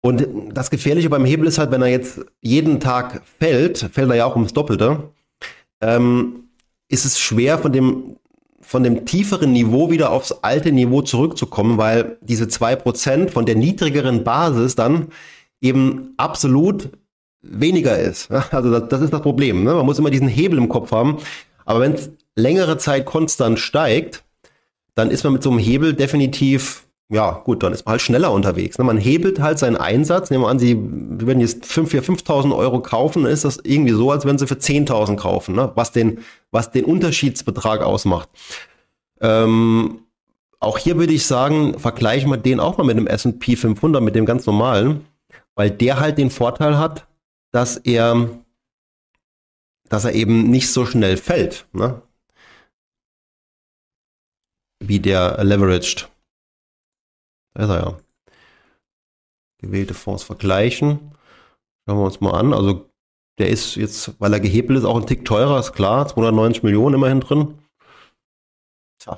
Und das Gefährliche beim Hebel ist halt, wenn er jetzt jeden Tag fällt, fällt er ja auch ums Doppelte, ähm, ist es schwer von dem, von dem tieferen Niveau wieder aufs alte Niveau zurückzukommen, weil diese zwei Prozent von der niedrigeren Basis dann eben absolut weniger ist. Also das, das ist das Problem. Ne? Man muss immer diesen Hebel im Kopf haben. Aber wenn es längere Zeit konstant steigt, dann ist man mit so einem Hebel definitiv, ja gut, dann ist man halt schneller unterwegs. Ne? Man hebelt halt seinen Einsatz. Nehmen wir an, Sie würden jetzt 5, 4, 5.000 Euro kaufen, dann ist das irgendwie so, als wenn Sie für 10.000 kaufen, ne? was, den, was den Unterschiedsbetrag ausmacht. Ähm, auch hier würde ich sagen, vergleichen wir den auch mal mit dem S&P 500, mit dem ganz normalen, weil der halt den Vorteil hat, dass er, dass er eben nicht so schnell fällt. Ne? wie der leveraged. Da ist er ja. Gewählte Fonds vergleichen. Schauen wir uns mal an. Also der ist jetzt, weil er gehebelt ist, auch ein Tick teurer, ist klar. 290 Millionen immerhin drin.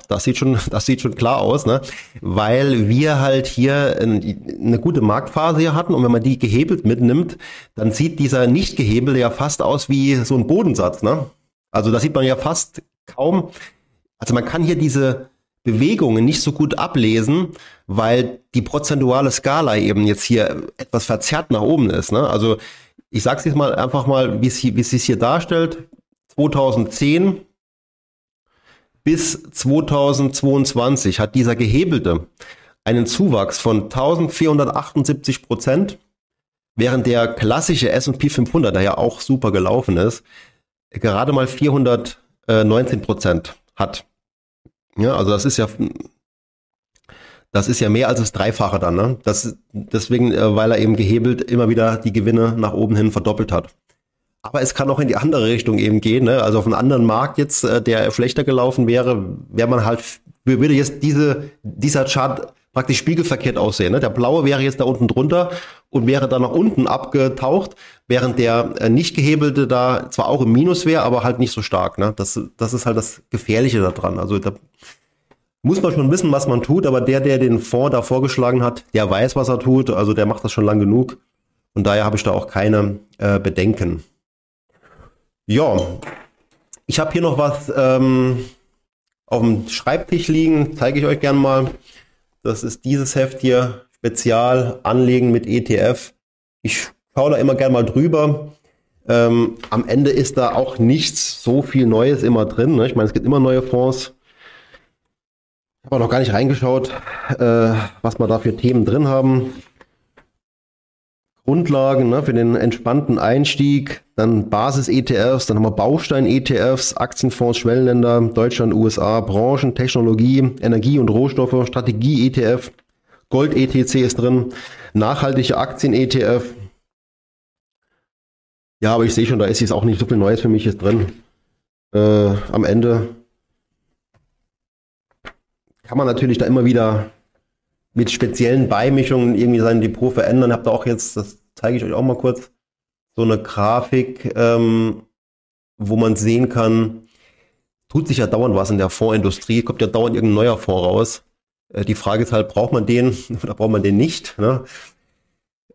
Das sieht schon, das sieht schon klar aus, ne? Weil wir halt hier eine gute Marktphase hier hatten und wenn man die gehebelt mitnimmt, dann sieht dieser nicht gehebelte ja fast aus wie so ein Bodensatz, ne? Also da sieht man ja fast kaum, also man kann hier diese Bewegungen nicht so gut ablesen, weil die prozentuale Skala eben jetzt hier etwas verzerrt nach oben ist, ne? Also ich sag's jetzt mal einfach mal, wie es, wie es sich hier darstellt. 2010 bis 2022 hat dieser Gehebelte einen Zuwachs von 1478 Prozent, während der klassische S&P 500, der ja auch super gelaufen ist, gerade mal 419 Prozent hat. Ja, also das ist ja, das ist ja mehr als das Dreifache dann. Ne? Das, deswegen, äh, weil er eben gehebelt immer wieder die Gewinne nach oben hin verdoppelt hat. Aber es kann auch in die andere Richtung eben gehen. Ne? Also auf einen anderen Markt jetzt, äh, der schlechter gelaufen wäre, wäre man halt, würde jetzt diese, dieser Chart praktisch spiegelverkehrt aussehen. Ne? Der blaue wäre jetzt da unten drunter und wäre dann nach unten abgetaucht, während der äh, nicht gehebelte da zwar auch im Minus wäre, aber halt nicht so stark. Ne? Das, das ist halt das Gefährliche daran. Also da muss man schon wissen, was man tut, aber der, der den Fonds da vorgeschlagen hat, der weiß, was er tut. Also der macht das schon lang genug. Und daher habe ich da auch keine äh, Bedenken. Ja, ich habe hier noch was ähm, auf dem Schreibtisch liegen, zeige ich euch gerne mal. Das ist dieses Heft hier, Spezial Anlegen mit ETF. Ich schaue da immer gerne mal drüber. Ähm, am Ende ist da auch nichts so viel Neues immer drin. Ne? Ich meine, es gibt immer neue Fonds. Ich habe noch gar nicht reingeschaut, äh, was wir da für Themen drin haben. Grundlagen ne, für den entspannten Einstieg, dann Basis-ETFs, dann haben wir Baustein-ETFs, Aktienfonds, Schwellenländer, Deutschland, USA, Branchen, Technologie, Energie und Rohstoffe, Strategie-ETF, Gold-ETC ist drin, nachhaltige Aktien-ETF. Ja, aber ich sehe schon, da ist jetzt auch nicht so viel Neues für mich jetzt drin. Äh, am Ende kann man natürlich da immer wieder mit speziellen Beimischungen irgendwie sein Depot verändern. Habt ihr auch jetzt, das zeige ich euch auch mal kurz, so eine Grafik, ähm, wo man sehen kann, tut sich ja dauernd was in der Fondsindustrie, kommt ja dauernd irgendein neuer Fonds raus. Äh, die Frage ist halt, braucht man den oder braucht man den nicht? Ne?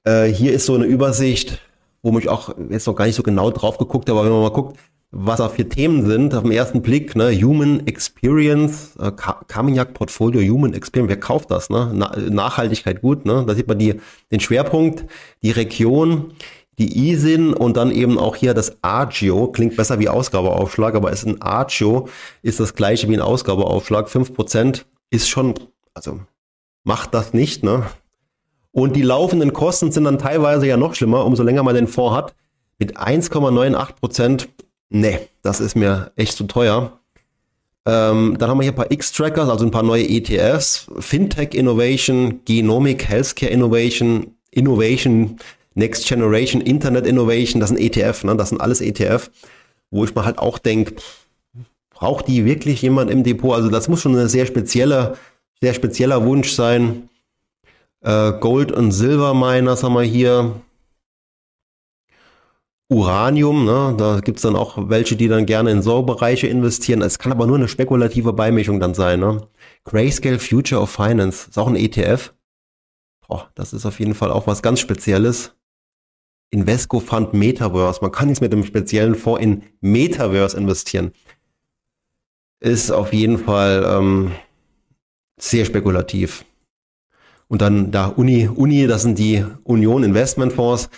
Äh, hier ist so eine Übersicht, wo ich auch jetzt noch gar nicht so genau drauf geguckt habe, aber wenn man mal guckt, was da für Themen sind, auf den ersten Blick, ne, Human Experience, äh, Carmignac Portfolio Human Experience, wer kauft das, ne? Na, Nachhaltigkeit gut, ne? Da sieht man die, den Schwerpunkt, die Region, die ISIN und dann eben auch hier das Agio, klingt besser wie Ausgabeaufschlag, aber ist ein Agio, ist das gleiche wie ein Ausgabeaufschlag, 5% ist schon, also macht das nicht, ne? Und die laufenden Kosten sind dann teilweise ja noch schlimmer, umso länger man den Fonds hat. Mit 1,98 Prozent nee, das ist mir echt zu teuer. Ähm, dann haben wir hier ein paar X-Trackers, also ein paar neue ETFs, Fintech Innovation, Genomic Healthcare Innovation, Innovation, Next Generation Internet Innovation, das sind ETF, ne? das sind alles ETF, wo ich mir halt auch denke, braucht die wirklich jemand im Depot? Also das muss schon ein sehr spezieller, sehr spezieller Wunsch sein. Äh, Gold und Silver Miners haben wir hier. Uranium, ne? da gibt's dann auch welche, die dann gerne in so Bereiche investieren. Es kann aber nur eine spekulative Beimischung dann sein. Ne? Grayscale Future of Finance ist auch ein ETF. Boah, das ist auf jeden Fall auch was ganz Spezielles. Invesco Fund Metaverse. Man kann jetzt mit dem speziellen Fonds in Metaverse investieren. Ist auf jeden Fall ähm, sehr spekulativ. Und dann da Uni, Uni, das sind die Union Investment Fonds.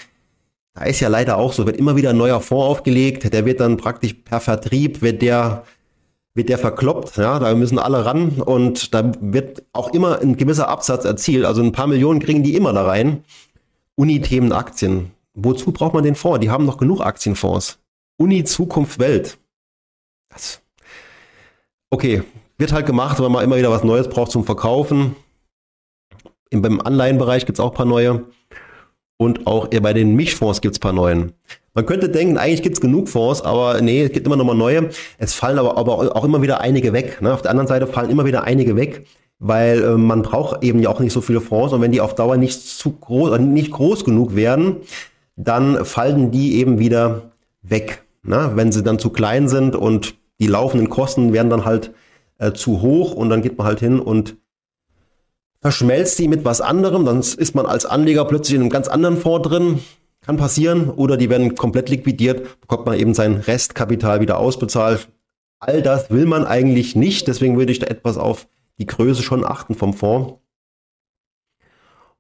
Da ist ja leider auch so, wird immer wieder ein neuer Fonds aufgelegt, der wird dann praktisch per Vertrieb, wird der, wird der verkloppt, ja, da müssen alle ran und da wird auch immer ein gewisser Absatz erzielt, also ein paar Millionen kriegen die immer da rein. Uni-Themen Aktien. Wozu braucht man den Fonds? Die haben noch genug Aktienfonds. Uni Zukunft Welt. Das. Okay, wird halt gemacht, weil man immer wieder was Neues braucht zum Verkaufen. Im, Anleihenbereich gibt es auch ein paar neue. Und auch bei den Mischfonds gibt es ein paar neuen. Man könnte denken, eigentlich gibt es genug Fonds, aber nee, es gibt immer noch mal neue. Es fallen aber, aber auch immer wieder einige weg. Ne? Auf der anderen Seite fallen immer wieder einige weg, weil äh, man braucht eben ja auch nicht so viele Fonds und wenn die auf Dauer nicht zu groß, nicht groß genug werden, dann fallen die eben wieder weg. Ne? Wenn sie dann zu klein sind und die laufenden Kosten werden dann halt äh, zu hoch und dann geht man halt hin und verschmelzt sie mit was anderem, dann ist man als Anleger plötzlich in einem ganz anderen Fonds drin. Kann passieren. Oder die werden komplett liquidiert, bekommt man eben sein Restkapital wieder ausbezahlt. All das will man eigentlich nicht. Deswegen würde ich da etwas auf die Größe schon achten vom Fonds.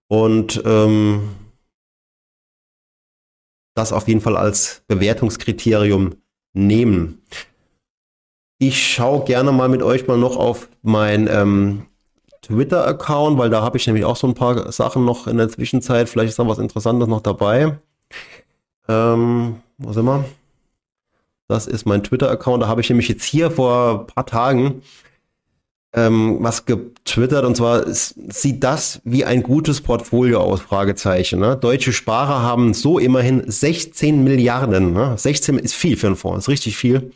Und ähm, das auf jeden Fall als Bewertungskriterium nehmen. Ich schaue gerne mal mit euch mal noch auf mein ähm, Twitter-Account, weil da habe ich nämlich auch so ein paar Sachen noch in der Zwischenzeit. Vielleicht ist da was Interessantes noch dabei. Ähm, wo sind wir? Das ist mein Twitter-Account. Da habe ich nämlich jetzt hier vor ein paar Tagen ähm, was getwittert und zwar sieht das wie ein gutes Portfolio aus, Fragezeichen. Ne? Deutsche Sparer haben so immerhin 16 Milliarden. Ne? 16 ist viel für einen Fonds, ist richtig viel.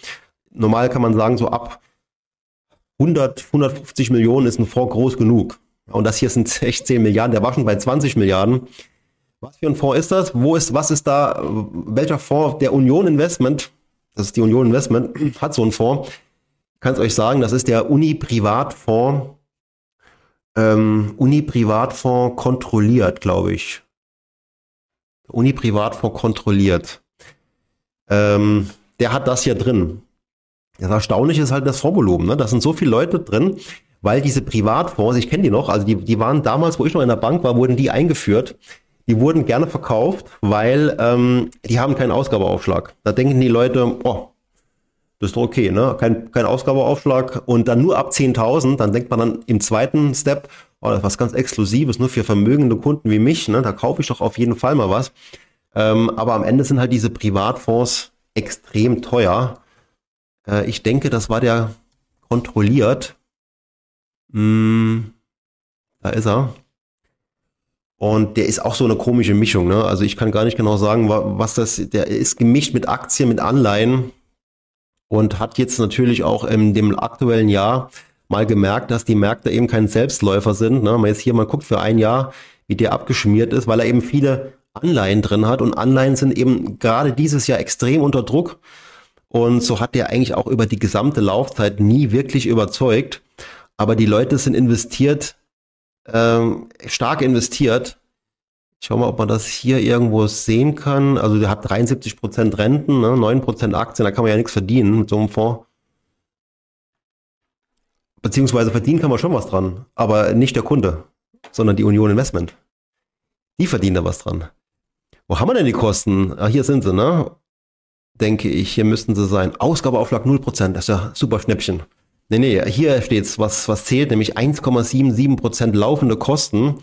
Normal kann man sagen, so ab 100, 150 Millionen ist ein Fonds groß genug. Und das hier sind 16 Milliarden, der war schon bei 20 Milliarden. Was für ein Fonds ist das? Wo ist, was ist da, welcher Fonds der Union Investment, das ist die Union Investment, hat so einen Fonds, kann es euch sagen, das ist der Uni-Privatfonds, ähm, Uni-Privatfonds kontrolliert, glaube ich. Uni-Privatfonds kontrolliert. Ähm, der hat das hier drin. Das Erstaunliche ist halt das Fondsvolumen. Ne? Da sind so viele Leute drin, weil diese Privatfonds, ich kenne die noch, also die, die waren damals, wo ich noch in der Bank war, wurden die eingeführt. Die wurden gerne verkauft, weil ähm, die haben keinen Ausgabeaufschlag. Da denken die Leute, oh, das ist doch okay, ne? Kein, kein Ausgabeaufschlag und dann nur ab 10.000, dann denkt man dann im zweiten Step, oh, das ist was ganz Exklusives, nur für vermögende Kunden wie mich, ne? Da kaufe ich doch auf jeden Fall mal was. Ähm, aber am Ende sind halt diese Privatfonds extrem teuer. Äh, ich denke, das war der kontrolliert. Hm, da ist er. Und der ist auch so eine komische Mischung, ne? Also ich kann gar nicht genau sagen, was das, der ist gemischt mit Aktien, mit Anleihen und hat jetzt natürlich auch in dem aktuellen Jahr mal gemerkt, dass die Märkte eben kein Selbstläufer sind. Ne? Man jetzt hier mal guckt für ein Jahr, wie der abgeschmiert ist, weil er eben viele Anleihen drin hat und Anleihen sind eben gerade dieses Jahr extrem unter Druck und so hat der eigentlich auch über die gesamte Laufzeit nie wirklich überzeugt. Aber die Leute sind investiert, ähm, stark investiert ich schau mal, ob man das hier irgendwo sehen kann. Also der hat 73 Prozent Renten, ne? 9% Aktien, da kann man ja nichts verdienen mit so einem Fonds. Beziehungsweise verdienen kann man schon was dran, aber nicht der Kunde, sondern die Union Investment. Die verdienen da was dran. Wo haben wir denn die Kosten? Ah, hier sind sie, ne? Denke ich, hier müssten sie sein. Ausgabeaufschlag 0%, das ist ja super Schnäppchen. Nee, nee, hier steht's, was, was zählt, nämlich 1,77% laufende Kosten.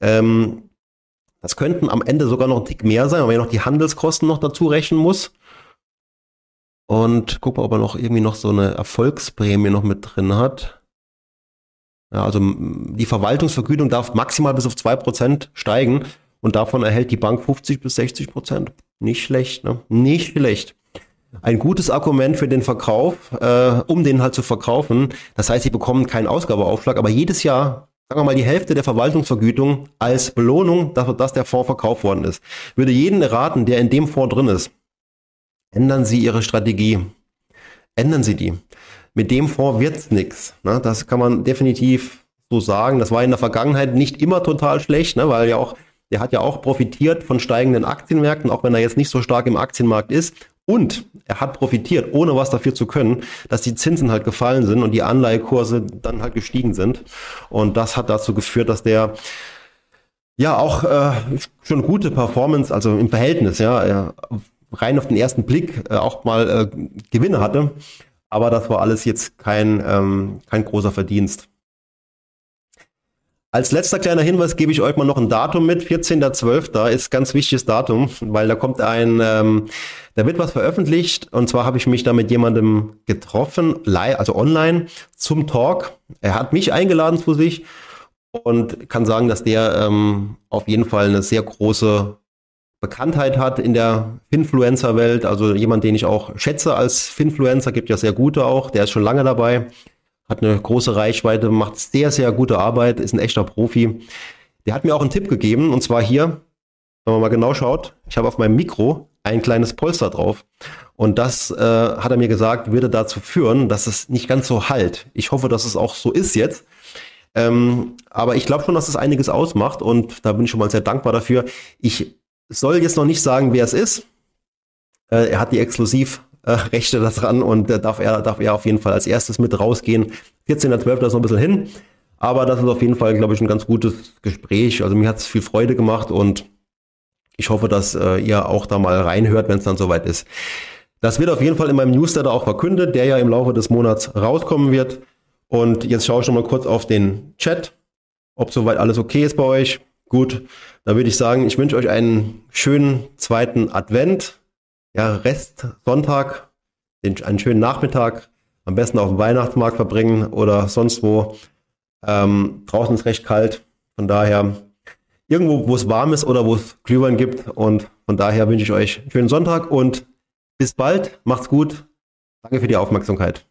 Ähm, das könnten am Ende sogar noch ein Tick mehr sein, weil man ja noch die Handelskosten noch dazu rechnen muss. Und guck mal, ob er noch irgendwie noch so eine Erfolgsprämie noch mit drin hat. Ja, also die Verwaltungsvergütung darf maximal bis auf 2% steigen und davon erhält die Bank 50 bis 60%. Nicht schlecht, ne? Nicht schlecht. Ein gutes Argument für den Verkauf, äh, um den halt zu verkaufen. Das heißt, sie bekommen keinen Ausgabeaufschlag, aber jedes Jahr sagen wir mal, die Hälfte der Verwaltungsvergütung als Belohnung, dafür, dass der Fonds verkauft worden ist. Würde jeden raten, der in dem Fonds drin ist, ändern Sie Ihre Strategie. Ändern Sie die. Mit dem Fonds wird's nix. Ne? Das kann man definitiv so sagen. Das war in der Vergangenheit nicht immer total schlecht, ne? weil ja auch, der hat ja auch profitiert von steigenden Aktienmärkten, auch wenn er jetzt nicht so stark im Aktienmarkt ist. Und er hat profitiert, ohne was dafür zu können, dass die Zinsen halt gefallen sind und die Anleihekurse dann halt gestiegen sind. Und das hat dazu geführt, dass der ja auch äh, schon gute Performance, also im Verhältnis, ja, rein auf den ersten Blick äh, auch mal äh, Gewinne hatte. Aber das war alles jetzt kein, ähm, kein großer Verdienst. Als letzter kleiner Hinweis gebe ich euch mal noch ein Datum mit. 14.12. ist ganz wichtiges Datum, weil da kommt ein, ähm, da wird was veröffentlicht. Und zwar habe ich mich da mit jemandem getroffen, also online, zum Talk. Er hat mich eingeladen zu sich und kann sagen, dass der ähm, auf jeden Fall eine sehr große Bekanntheit hat in der Finfluencer-Welt, also jemand, den ich auch schätze als Finfluencer, gibt ja sehr gute auch, der ist schon lange dabei, hat eine große Reichweite, macht sehr, sehr gute Arbeit, ist ein echter Profi. Der hat mir auch einen Tipp gegeben, und zwar hier, wenn man mal genau schaut, ich habe auf meinem Mikro ein kleines Polster drauf. Und das äh, hat er mir gesagt, würde dazu führen, dass es nicht ganz so halt. Ich hoffe, dass es auch so ist jetzt. Ähm, aber ich glaube schon, dass es einiges ausmacht und da bin ich schon mal sehr dankbar dafür. Ich soll jetzt noch nicht sagen, wer es ist. Äh, er hat die Exklusivrechte äh, daran und äh, darf, er, darf er auf jeden Fall als erstes mit rausgehen. 14.12. ist noch ein bisschen hin. Aber das ist auf jeden Fall, glaube ich, ein ganz gutes Gespräch. Also mir hat es viel Freude gemacht und ich hoffe, dass äh, ihr auch da mal reinhört, wenn es dann soweit ist. Das wird auf jeden Fall in meinem Newsletter auch verkündet, der ja im Laufe des Monats rauskommen wird. Und jetzt schaue ich schon mal kurz auf den Chat, ob soweit alles okay ist bei euch. Gut, dann würde ich sagen, ich wünsche euch einen schönen zweiten Advent. Ja, Rest Sonntag, einen schönen Nachmittag. Am besten auf dem Weihnachtsmarkt verbringen oder sonst wo. Ähm, draußen ist recht kalt. Von daher irgendwo, wo es warm ist oder wo es Glühwein gibt. Und von daher wünsche ich euch einen schönen Sonntag und bis bald. Macht's gut. Danke für die Aufmerksamkeit.